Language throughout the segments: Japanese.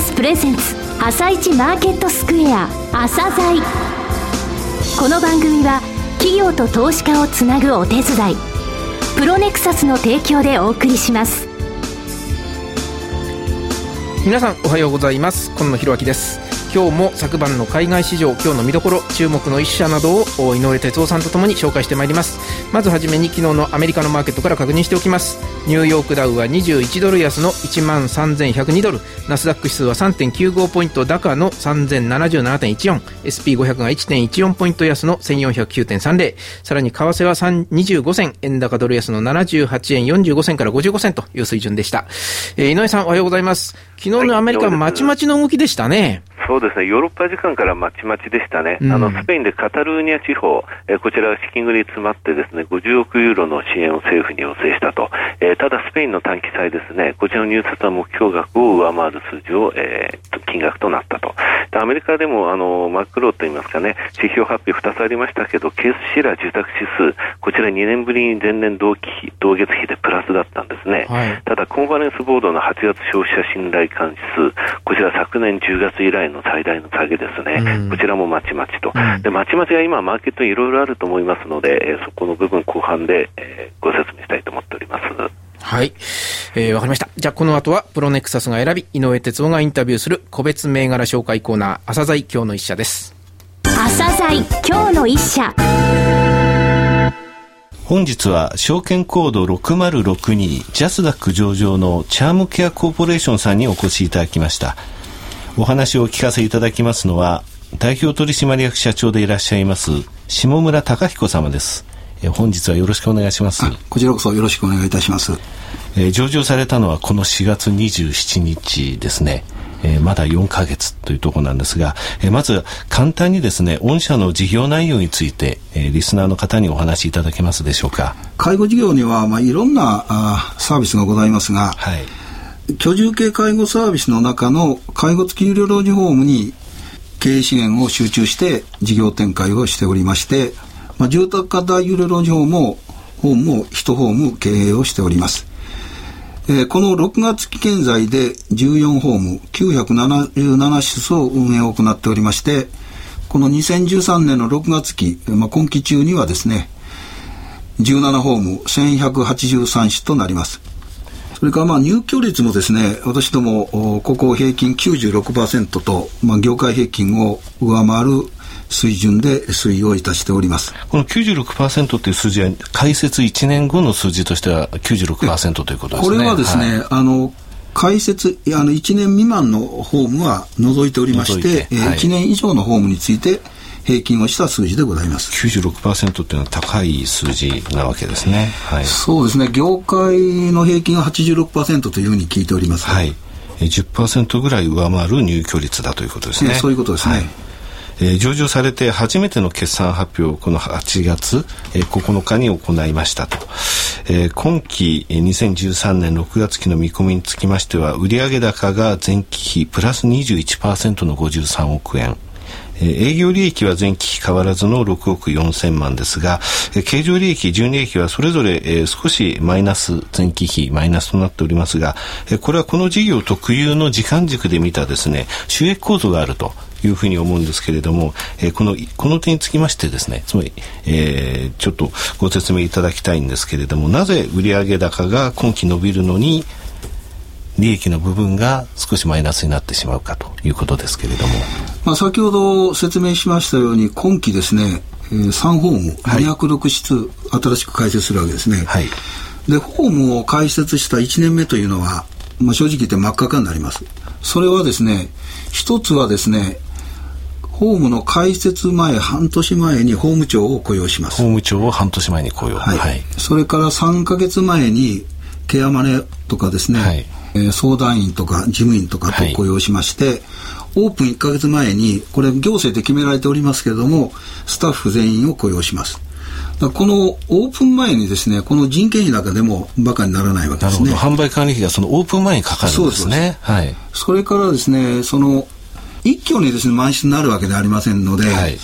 スプレゼンツ朝一マーケットスクエア朝鮮。この番組は企業と投資家をつなぐお手伝いプロネクサスの提供でお送りします。皆さんおはようございます。今野博明です。今日も昨晩の海外市場今日の見どころ注目の一社などを井上哲夫さんとともに紹介してまいります。まずはじめに昨日のアメリカのマーケットから確認しておきます。ニューヨークダウは21ドル安の1万3102ドル。ナスダック指数は3.95ポイント高の 3077.14SP500 が1.14ポイント安の1409.30さらに為替は25銭。円高ドル安の78円45銭から55銭という水準でした、えー、井上さんおはようございます。昨日のアメリカ、まちまちの動きでしたね。そうですね、ヨーロッパ時間からまちまちでしたね、うん、あのスペインでカタルーニャ地方、えー、こちらが資金繰り詰まって、ですね50億ユーロの支援を政府に要請したと、えー、ただスペインの短期債ですね、こちらの入札は目標額を上回る数字を、えー、金額となったと、アメリカでもあのマクロといいますかね、指標発表2つありましたけど、ケースシラー住宅指数、こちら2年ぶりに前年同期同月比でプラスだったんですね、はい、ただコンファレンスボードの8月消費者信頼感指数、こちら昨年10月以来の最大の下げですね、うん、こちらもまちまちと、うん、でまちまちが今、マーケットにいろいろあると思いますので、えー、そこの部分、後半で、えー、ご説明したいと思っております。はい。えー、わかりました。じゃあ、この後は、プロネクサスが選び、井上哲夫がインタビューする個別銘柄紹介コーナー、朝鮮今日の一社です。朝鮮今日の一社。本日は証券コード6062ジャスダック上場のチャームケアコーポレーションさんにお越しいただきました。お話をお聞かせいただきますのは代表取締役社長でいらっしゃいます下村隆彦様です。本日はよろしくお願いします。こちらこそよろしくお願いいたします、えー、上場されたのはこの4月27日ですねえー、まだ4ヶ月というところなんですが、えー、まず簡単にですね、御社の事業内容について、えー、リスナーの方にお話しいただけますでしょうか。介護事業には、まあ、いろんなあサービスがございますが、はい、居住系介護サービスの中の介護付き医療老人ホームに経営資源を集中して事業展開をしておりまして、まあ、住宅型有料老人ホームも、ホームも1ホーム経営をしております。えー、この6月期現在で14ホーム977室を運営を行っておりまして、この2013年の6月期、まあ、今期中にはですね、17ホーム1183室となります。それからまあ入居率もですね、私ども、ここ平均96%と、まあ、業界平均を上回る水準で推移をいたしております。この96%という数字は、開設1年後の数字としては96%ということですね。これはですね、はい、あの、開設、あの、1年未満のホームは除いておりまして、てはい、1年以上のホームについて、平均をした数字でございます。96%っていうのは高い数字なわけですね。はい、そうですね。業界の平均は86%というふうに聞いております。はい。10%ぐらい上回る入居率だということですね。そういうことですね。はいえー、上場されて初めての決算発表をこの8月、えー、9日に行いましたと、えー、今期2013年6月期の見込みにつきましては売上高が前期比プラス21%の53億円営業利益は前期変わらずの6億4千万ですが、経常利益、純利益はそれぞれ少しマイナス、前期比マイナスとなっておりますが、これはこの事業特有の時間軸で見たですね、収益構造があると。いうふうに思うんですけれども、えー、このこの点につきましてですねつまり、えー、ちょっとご説明いただきたいんですけれどもなぜ売上高が今期伸びるのに利益の部分が少しマイナスになってしまうかということですけれども、まあ、先ほど説明しましたように今期ですね、えー、3ホーム206室、はい、新しく開設するわけですね、はい、でホームを開設した1年目というのは、まあ、正直言って真っ赤かになります。それはですね一つはですねホームの開設前半年前に法務長を雇用します。法務長を半年前に雇用。はい、はい、それから3か月前にケアマネとかですね、はい、えー、相談員とか事務員とかと雇用しまして、はい、オープン1か月前にこれ行政で決められておりますけれどもスタッフ全員を雇用します。このオープン前にですねこの人件費なんかでもバカにならないわけですね。販売管理費がそのオープン前にかかるんですね。はい、それからですねその一挙にですね満室になるわけではありませんので、はい、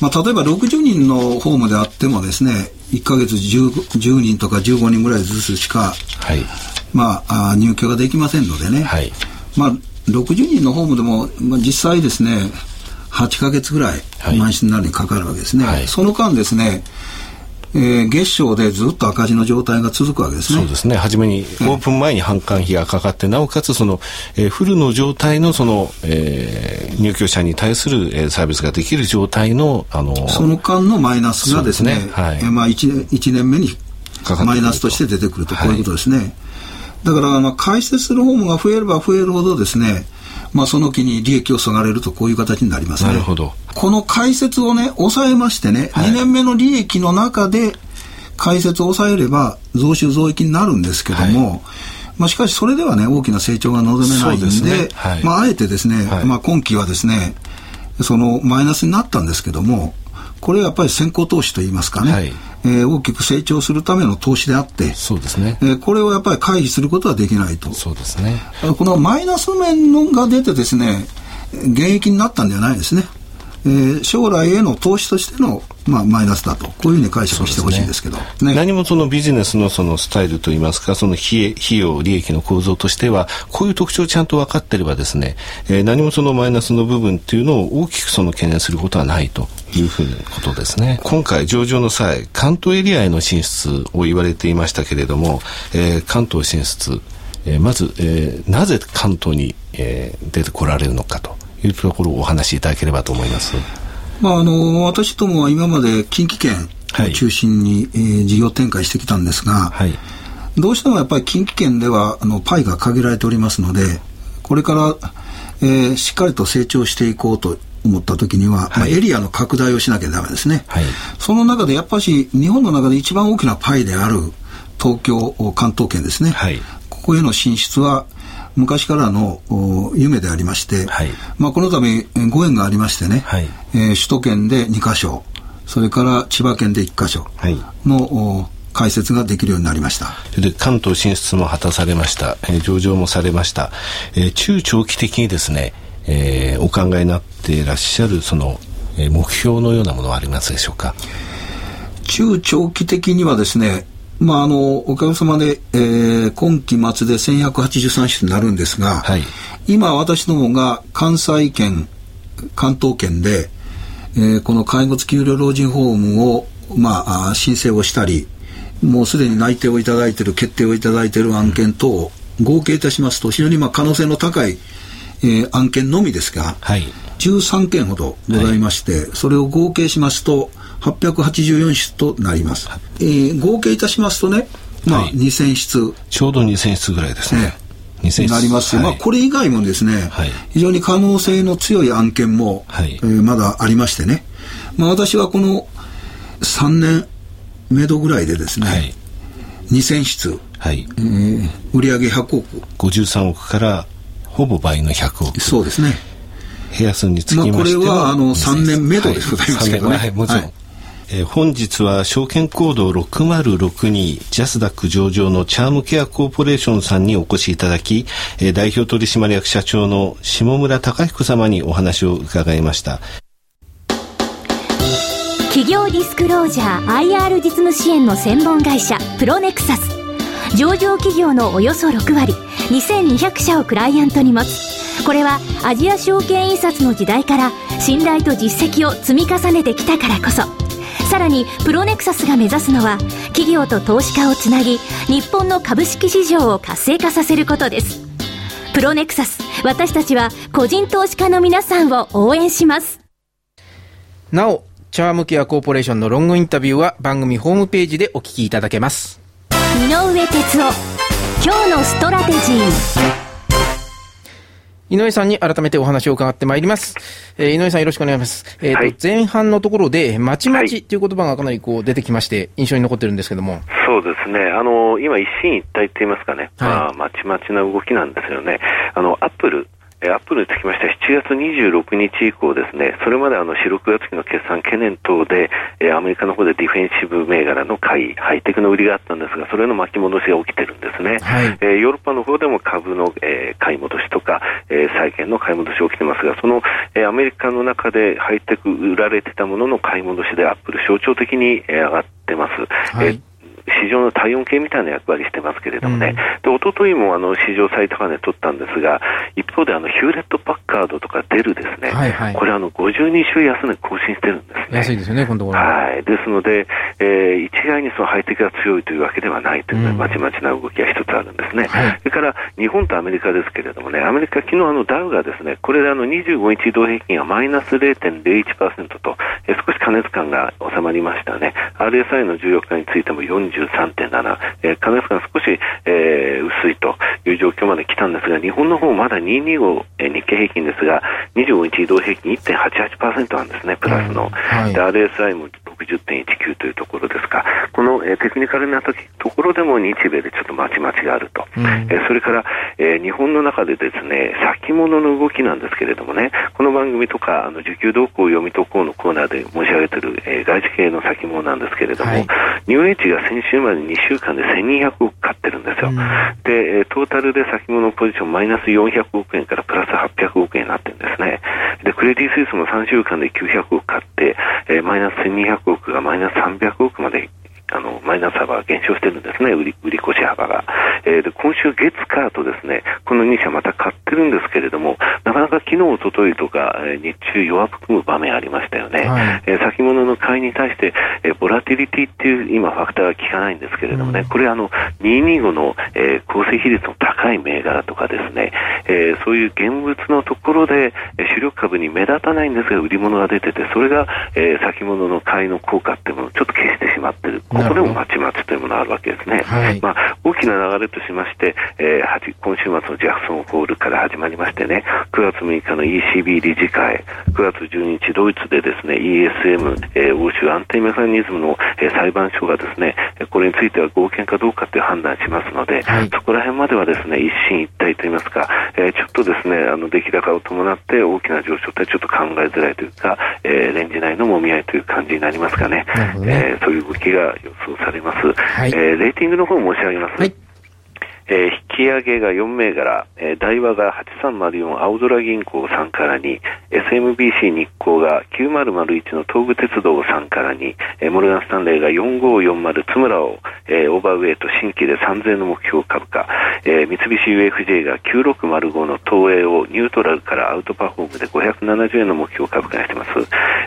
まあ、例えば60人のホームであってもですね1か月 10, 10人とか15人ぐらいずつしか、はい、まあ、入居ができませんのでね、はい、まあ、60人のホームでも、まあ、実際ですね、8か月ぐらい満室になるにかかるわけですね。はい、その間ですね、えー、月賞でずっと赤字の状態が続くわけですね。そうですね。初めに、オープン前に販管費がかかって、なおかつその、えー、フルの状態のその、えー、入居者に対する、えー、サービスができる状態の、あのその間のマイナスがですね、すねはい、えー、まあ1年、1年目にマイナスとして出てくると、こういうことですね。はい、だから、まあ、開設するホームが増えれば増えるほどですね、まあ、その気に利益をそがれるとこういう形になりますね。なるほど。この解説をね、抑えましてね、はい、2年目の利益の中で解説を抑えれば増収増益になるんですけども、はい、まあ、しかしそれではね、大きな成長が望めないんで、でね。はい、まあ、あえてですね、まあ、今期はですね、そのマイナスになったんですけども、これはやっぱり先行投資といいますかね、はい、えー、大きく成長するための投資であって、そうですね、えー、これをやっぱり回避することはできないと。そうですね。このマイナス面のが出てですね、減益になったんじゃないですね。えー、将来への投資としての、まあ、マイナスだと、こういうふうに解釈してほしいんですけど、ねね、何もそのビジネスのそのスタイルといいますか、その費費用、利益の構造としては、こういう特徴をちゃんと分かっていればですね、えー、何もそのマイナスの部分っていうのを大きくその懸念することはないというふうなことですね。今回上場の際、関東エリアへの進出を言われていましたけれども、えー、関東進出、えー、まず、えー、なぜ関東に、えー、出てこられるのかと。いうところをお話しいただければと思います。まあ、あの私どもは今まで近畿圏を中心に、はい、えー、事業展開してきたんですが、はい、どうしてもやっぱり近畿圏ではあのパイが限られておりますのでこれから、えー、しっかりと成長していこうと思った時には、はい、まあ、エリアの拡大をしなきゃダメですね、はい、その中でやっぱし日本の中で一番大きなパイである東京関東圏ですね、はい、ここへの進出は昔からの夢でありまして、はい、まあ、この度ご縁がありましてね、はい、えー、首都圏で2か所それから千葉県で1か所の、はい。解説ができるようになりました。で関東進出も果たされました、えー、上場もされました、えー、中長期的にですね、えー、お考えになっていらっしゃるその、えー、目標のようなものはありますでしょうか？中長期的にはですねまあ、あの、おかげさまで、えー、今期末で1183室になるんですが、はい、今私どもが関西圏、関東圏で、えー、この介護付き医療老人ホームを、まあ、申請をしたり、もうすでに内定をいただいている、決定をいただいている案件等を合計いたしますと、非常にまあ可能性の高い、えー、案件のみですが、はい、13件ほどございまして、はい、それを合計しますと、884室となります。えー、合計いたしますとね、まあ、はい、2000室。ちょうど2000室ぐらいですね。2000なりますし、はい、まあ、これ以外もですね、はい、非常に可能性の強い案件も、はい、えー、まだありましてね、まあ、私はこの3年目処ぐらいでですね、はい、2000室、はい。えー、売上100億。53億からほぼ倍の100億。そうですね。部屋数につきましては、まあ、これはあの3年目処でございますけどね。はい、もちろん。えー、本日は証券コード6062ジャスダック上場のチャームケアコーポレーションさんにお越しいただき、えー、代表取締役社長の下村隆彦様にお話を伺いました企業ディスクロージャー IR 実務支援の専門会社プロネクサス上場企業のおよそ6割。2200社をクライアントに持つ。これはアジア証券印刷の時代から信頼と実績を積み重ねてきたからこそ。さらにプロネクサスが目指すのは企業と投資家をつなぎ日本の株式市場を活性化させることです。プロネクサス私たちは個人投資家の皆さんを応援します。なおチャームケアコーポレーションのロングインタビューは番組ホームページでお聞きいただけます。井上哲夫今日のストラテジー井上さんに改めてお話を伺ってまいります。えー、井上さんよろしくお願いします。えっ、ー、と、はい、前半のところで、まちまちっていう言葉がかなりこう出てきまして、印象に残ってるんですけども。そうですね。あの、今一進一退って言いますかね。はい、まあ、まちまちな動きなんですよね。あの、アップル、アップルにつきましては7月26日以降ですね、それまであの4、6月期の決算懸念等で、えアメリカの方でディフェンシブ銘柄の買い、ハイテクの売りがあったんですが、それの巻き戻しが起きてるんですね。はい、えー、ヨーロッパの方でも株の、えー、買い戻しとか、えー、債券の買い戻しが起きてますが、その、えー、アメリカの中でハイテク売られてたものの買い戻しでアップル象徴的に、えー、上がってます。はい、えー市場の体温計みたいな役割してますけれどもね、うん、で一昨日もあの市場最高値取ったんですが、一方であのヒューレット・パッカードとかデルですね、はいはい、これあの52週安値更新してるんですね。安いですよね、今度は。い。ですので、えー、一概にそのハイテクが強いというわけではないという、まちまちな動きが一つあるんですね。はい、それから日本とアメリカですけれどもね、アメリカ、昨日あのダウがですね、これであの25日移動平均がマイナス0.01%と、えー、少し過熱感が収まりましたね。RSI の14日についても43.7、えー、過熱感少し、えー、薄いという状況まで来たんですが、日本の方まだ225、えー、日経平均ですが、25日移動平均1.88%なんですね、プラスの。はい、RSI も60.19というところですか、この、えー、テクニカルなところでも日米でちょっとまちまちがあると、うん、えー、それから、えー、日本の中でですね先物の動きなんですけれどもね、この番組とかあの需給動向を読み解こうのコーナーで申し上げている、えー、外資系の先物なんですけれども、はい、ニューエッジが先週まで2週間で1200億買ってるんですよ、うん、で、えー、トータルで先物ポジションマイナス400億円からプラス800億円になってるんですね。クレディ・スイスも3週間で900億買って、えー、マイナス1200億がマイナス300億まであのマイナス幅が減少してるんですね、売り売り越し幅が。えー、で今週月火とですね、この2社また買ってるんですけれども、なかなか昨日、おとといとか、えー、日中弱含む場面ありましたよね。はい、えー、先物の買いに対して、えー、ボラティリティっていう今ファクターが効かないんですけれどもね、うん、これあの、225の、えー、構成比率の高い銘柄とかですね、えー、そういう現物のところで、えー、主力株に目立たないんですが、売り物が出てて、それが、えー、先物の買いの効果っていうものをちょっと消してしまってる。ここでもまちまちというものがあるわけですね。はい、まあ、大きな流れとしまして、えー、今週末のジャクソンホールから始まりましてね、9月6日の ECB 理事会、9月12日ドイツでですね、ESM、えー、欧州安定メカニズムの、えー、裁判所がですね、これについては合憲かどうかという判断しますので、はい、そこら辺まではですね、一進一退といいますか、えー、ちょっとですね、あの出来高を伴って大きな上昇ってちょっと考えづらいというか、えー、レンジ内のもみ合いという感じになりますかね。ね。えー、そういう動きが予想されます。はい、えー、レーティングの方申し上げます。はいえー、引き上げが4銘柄、えー、大和が8304青空銀行3から2、SMBC 日興が9001の東武鉄道3から2、えー、モルガンスタンレーが4540津村を、えー、オーバーウェイと新規で3000の目標株価、えー、三菱 UFJ が9605の東映をニュートラルからアウトパフォームで570円の目標株価にしてます。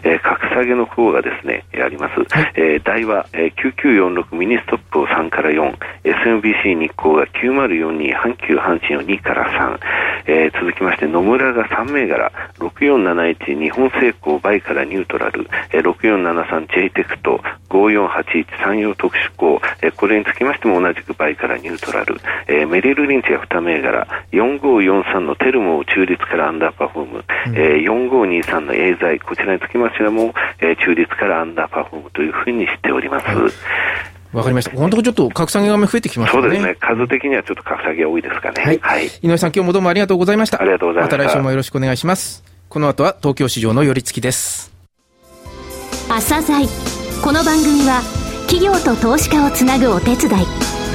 えー、格下げの方がですね、あります。えー、大和、えー、9946ミニストップを3から4、SMBC 日興が9 9042阪急阪神を2から3、えー、続きまして野村が3銘柄。6471日本精工バイからニュートラル、えー、6473J テクト。5481山陽特殊鋼、えー、これにつきましても同じくバイからニュートラル、えー、メリルリンチが2銘柄。4543のテルモ中立からアンダーパフォーム、うん、えー、4523のエーザイ。こちらにつきましても、えー、中立からアンダーパフォームというふうにしております。わかりました。本当ちょっと格下げが増えてきましたね。そうですね。数的にはちょっと格下げ多いですかね。はい。はい、井上さん、今日もどうもありがとうございました。ありがとうございました。また来週もよろしくお願いします。この後は東京市場の寄り付きです。朝鮮この番組は企業と投資家をつなぐお手伝い。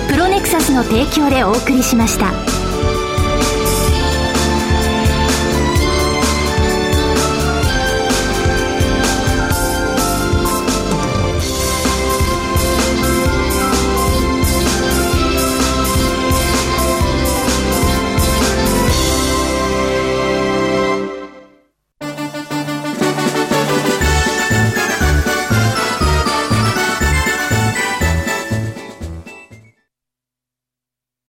プロネクサスの提供でお送りしました。